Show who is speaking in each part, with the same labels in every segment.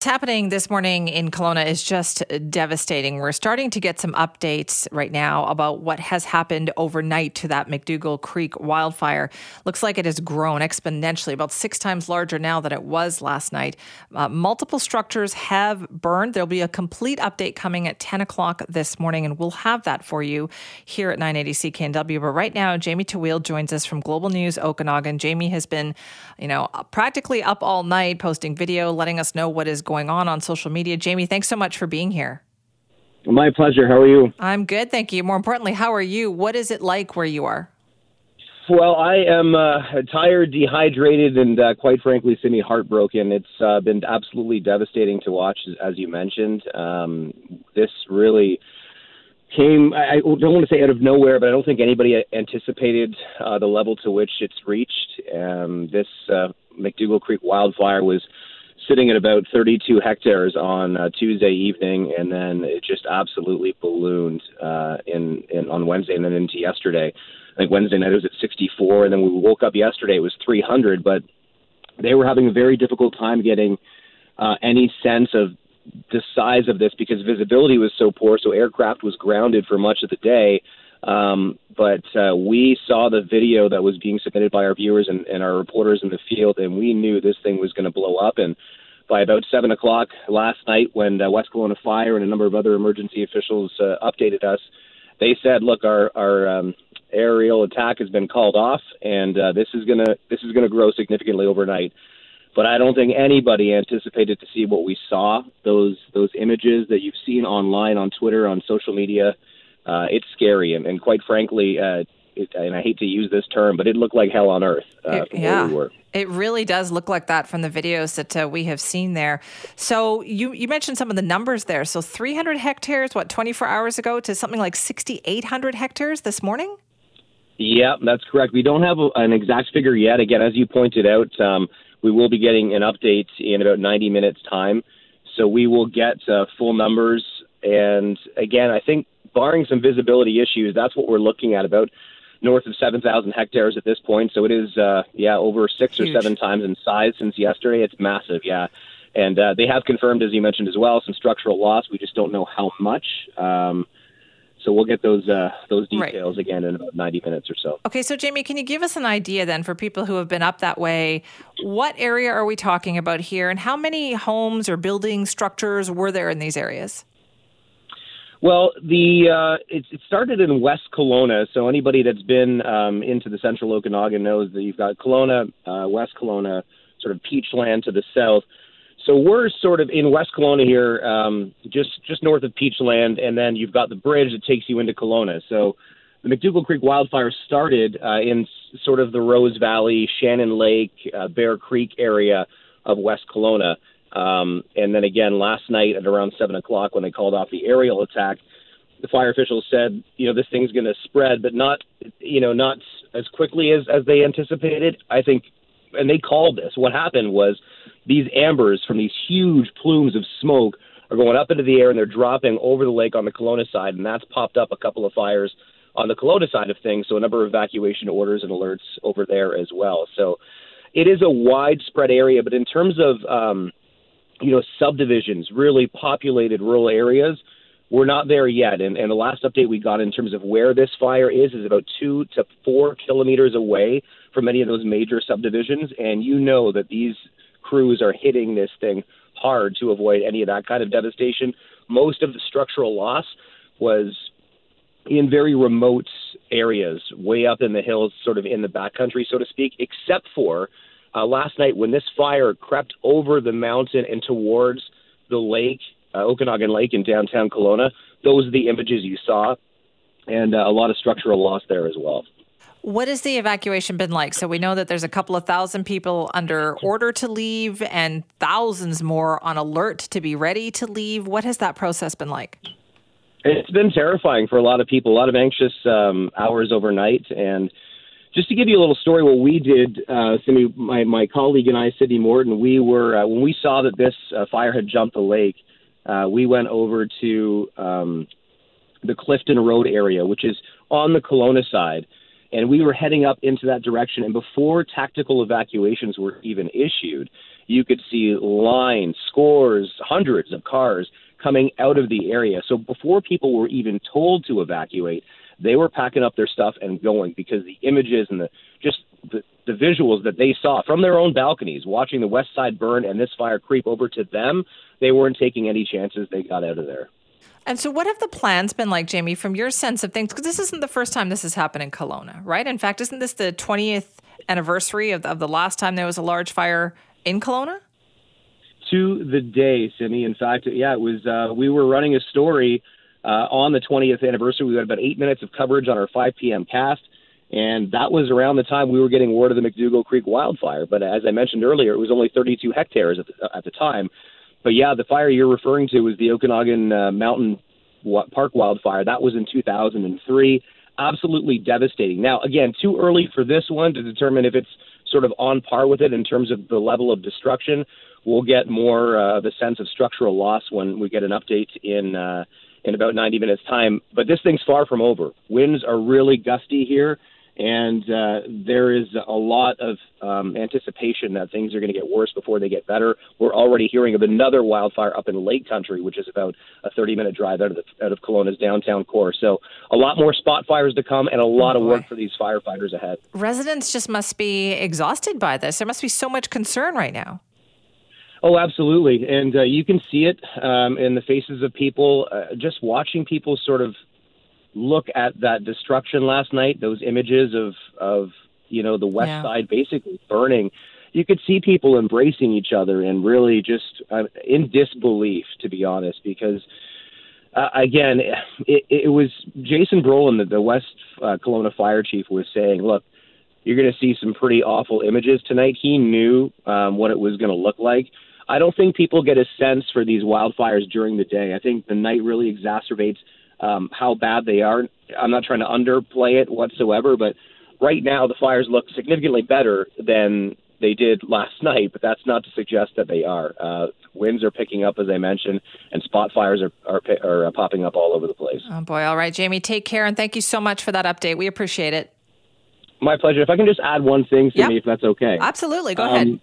Speaker 1: What's happening this morning in Kelowna is just devastating. We're starting to get some updates right now about what has happened overnight to that McDougall Creek wildfire. Looks like it has grown exponentially, about six times larger now than it was last night. Uh, multiple structures have burned. There'll be a complete update coming at 10 o'clock this morning, and we'll have that for you here at 980 CKNW. But right now, Jamie Tawil joins us from Global News Okanagan. Jamie has been, you know, practically up all night posting video, letting us know what is going on on social media. Jamie, thanks so much for being here.
Speaker 2: My pleasure. How are you?
Speaker 1: I'm good, thank you. More importantly, how are you? What is it like where you are?
Speaker 2: Well, I am uh, tired, dehydrated, and uh, quite frankly, semi heartbroken. It's uh, been absolutely devastating to watch, as you mentioned. Um, this really came, I don't want to say out of nowhere, but I don't think anybody anticipated uh, the level to which it's reached. Um, this uh, McDougall Creek wildfire was sitting at about 32 hectares on uh, Tuesday evening, and then it just absolutely ballooned uh, in, in on Wednesday and then into yesterday. I think Wednesday night it was at 64, and then we woke up yesterday it was 300. But they were having a very difficult time getting uh, any sense of the size of this because visibility was so poor. So aircraft was grounded for much of the day. Um, but uh, we saw the video that was being submitted by our viewers and, and our reporters in the field, and we knew this thing was going to blow up. And by about seven o'clock last night, when uh, West Kelowna Fire and a number of other emergency officials uh, updated us, they said, "Look, our our um, aerial attack has been called off, and uh, this is gonna this is gonna grow significantly overnight." But I don't think anybody anticipated to see what we saw. Those those images that you've seen online on Twitter, on social media uh, it's scary, and, and quite frankly, uh, it, and I hate to use this term, but it looked like hell on earth. Uh,
Speaker 1: it, yeah, we it really does look like that from the videos that uh, we have seen there. So you you mentioned some of the numbers there. So 300 hectares, what 24 hours ago, to something like 6,800 hectares this morning.
Speaker 2: Yeah, that's correct. We don't have a, an exact figure yet. Again, as you pointed out, um, we will be getting an update in about 90 minutes time. So we will get uh, full numbers. And again, I think barring some visibility issues, that's what we're looking at about north of 7,000 hectares at this point. So it is, uh, yeah, over six Huge. or seven times in size since yesterday. It's massive, yeah. And uh, they have confirmed, as you mentioned as well, some structural loss. We just don't know how much. Um, so we'll get those uh, those details right. again in about 90 minutes or so.
Speaker 1: Okay, so Jamie, can you give us an idea then for people who have been up that way? What area are we talking about here, and how many homes or building structures were there in these areas?
Speaker 2: Well, the uh, it, it started in West Kelowna, so anybody that's been um, into the central Okanagan knows that you've got Kelowna, uh, West Kelowna, sort of Peachland to the south. So we're sort of in West Kelowna here, um, just just north of Peachland, and then you've got the bridge that takes you into Kelowna. So the McDougall Creek wildfire started uh, in sort of the Rose Valley, Shannon Lake, uh, Bear Creek area of West Kelowna. Um, and then again last night at around seven o'clock when they called off the aerial attack, the fire officials said, you know, this thing's going to spread, but not, you know, not as quickly as as they anticipated. I think, and they called this. What happened was these ambers from these huge plumes of smoke are going up into the air and they're dropping over the lake on the Kelowna side, and that's popped up a couple of fires on the Kelowna side of things. So a number of evacuation orders and alerts over there as well. So it is a widespread area, but in terms of um, you know, subdivisions, really populated rural areas. We're not there yet. And, and the last update we got in terms of where this fire is is about two to four kilometers away from any of those major subdivisions. And you know that these crews are hitting this thing hard to avoid any of that kind of devastation. Most of the structural loss was in very remote areas, way up in the hills, sort of in the backcountry, so to speak, except for uh, last night when this fire crept over the mountain and towards the lake, uh, Okanagan Lake in downtown Kelowna. Those are the images you saw, and uh, a lot of structural loss there as well.
Speaker 1: What has the evacuation been like? So we know that there's a couple of thousand people under order to leave and thousands more on alert to be ready to leave. What has that process been like?
Speaker 2: It's been terrifying for a lot of people, a lot of anxious um, hours overnight. And just to give you a little story, what we did, uh, Simi, my, my colleague and I, Sydney Morton, we were, uh, when we saw that this uh, fire had jumped the lake, uh, we went over to um, the Clifton Road area, which is on the Kelowna side. and we were heading up into that direction. And before tactical evacuations were even issued, you could see lines, scores, hundreds of cars coming out of the area. So before people were even told to evacuate, they were packing up their stuff and going because the images and the just the, the visuals that they saw from their own balconies watching the west side burn and this fire creep over to them, they weren't taking any chances. They got out of there.
Speaker 1: And so, what have the plans been like, Jamie, from your sense of things? Because this isn't the first time this has happened in Kelowna, right? In fact, isn't this the 20th anniversary of, of the last time there was a large fire in Kelowna?
Speaker 2: To the day, Simi. In fact, yeah, it was. Uh, we were running a story uh, on the 20th anniversary. We had about eight minutes of coverage on our 5 p.m. cast. And that was around the time we were getting word of the McDougall Creek wildfire. But as I mentioned earlier, it was only 32 hectares at the, at the time. But yeah, the fire you're referring to was the Okanagan uh, Mountain Park wildfire. That was in 2003. Absolutely devastating. Now, again, too early for this one to determine if it's sort of on par with it in terms of the level of destruction. We'll get more uh, the sense of structural loss when we get an update in uh, in about 90 minutes time. But this thing's far from over. Winds are really gusty here and uh, there is a lot of um, anticipation that things are going to get worse before they get better. We're already hearing of another wildfire up in Lake Country, which is about a 30-minute drive out of the, out of Kelowna's downtown core. So a lot more spot fires to come, and a lot oh of work for these firefighters ahead.
Speaker 1: Residents just must be exhausted by this. There must be so much concern right now.
Speaker 2: Oh, absolutely, and uh, you can see it um, in the faces of people. Uh, just watching people sort of look at that destruction last night, those images of of you know the west yeah. side basically burning, you could see people embracing each other and really just uh, in disbelief, to be honest, because. Uh, again, it, it was Jason Brolund, the, the West uh, Kelowna fire chief, was saying, "Look, you're going to see some pretty awful images tonight." He knew um, what it was going to look like. I don't think people get a sense for these wildfires during the day. I think the night really exacerbates um, how bad they are. I'm not trying to underplay it whatsoever, but right now the fires look significantly better than they did last night, but that's not to suggest that they are. Uh, winds are picking up, as I mentioned, and spot fires are, are, are uh, popping up all over the place.
Speaker 1: Oh, boy. All right, Jamie, take care, and thank you so much for that update. We appreciate it.
Speaker 2: My pleasure. If I can just add one thing to
Speaker 1: yep.
Speaker 2: me, if that's okay.
Speaker 1: Absolutely. Go um, ahead.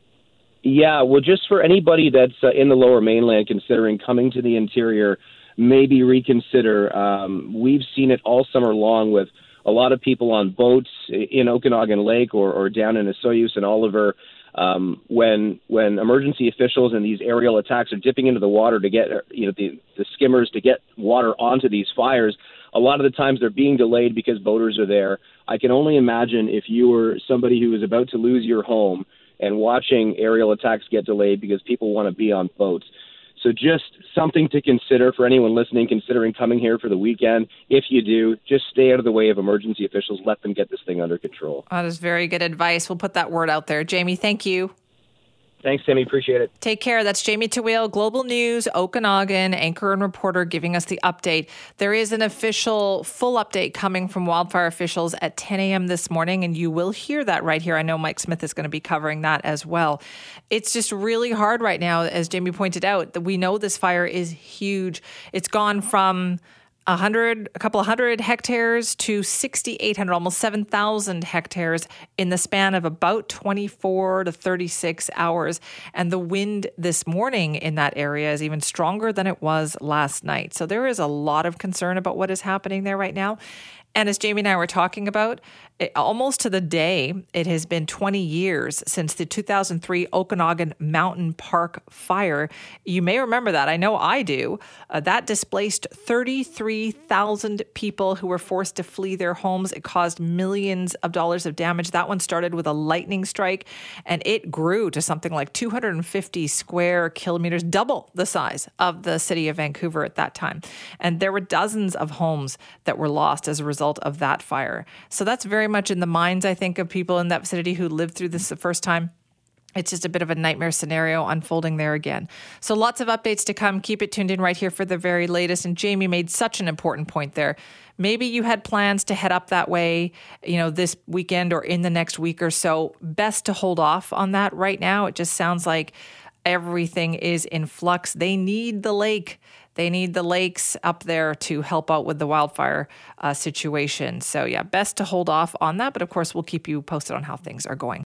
Speaker 2: Yeah, well, just for anybody that's uh, in the lower mainland considering coming to the interior, maybe reconsider. Um, we've seen it all summer long with a lot of people on boats in Okanagan Lake or, or down in Osoyoos and Oliver. Um, when when emergency officials and these aerial attacks are dipping into the water to get you know the, the skimmers to get water onto these fires, a lot of the times they're being delayed because boaters are there. I can only imagine if you were somebody who is about to lose your home and watching aerial attacks get delayed because people want to be on boats. So just something to consider for anyone listening, considering coming here for the weekend. If you do, just stay out of the way of emergency officials. Let them get this thing under control.
Speaker 1: That is very good advice. We'll put that word out there. Jamie, thank you.
Speaker 2: Thanks, Simi. Appreciate it.
Speaker 1: Take care. That's Jamie Tawil, Global News, Okanagan, anchor and reporter, giving us the update. There is an official full update coming from wildfire officials at 10 a.m. this morning, and you will hear that right here. I know Mike Smith is going to be covering that as well. It's just really hard right now, as Jamie pointed out, that we know this fire is huge. It's gone from a hundred, a couple of hundred hectares to 6,800, almost 7,000 hectares in the span of about 24 to 36 hours. And the wind this morning in that area is even stronger than it was last night. So there is a lot of concern about what is happening there right now. And as Jamie and I were talking about, it, almost to the day, it has been 20 years since the 2003 Okanagan Mountain Park fire. You may remember that. I know I do. Uh, that displaced 33,000 people who were forced to flee their homes. It caused millions of dollars of damage. That one started with a lightning strike, and it grew to something like 250 square kilometers, double the size of the city of Vancouver at that time. And there were dozens of homes that were lost as a result result of that fire. So that's very much in the minds, I think, of people in that vicinity who lived through this the first time. It's just a bit of a nightmare scenario unfolding there again. So, lots of updates to come. Keep it tuned in right here for the very latest. And Jamie made such an important point there. Maybe you had plans to head up that way, you know, this weekend or in the next week or so. Best to hold off on that right now. It just sounds like everything is in flux. They need the lake they need the lakes up there to help out with the wildfire uh, situation. So, yeah, best to hold off on that. But of course, we'll keep you posted on how things are going.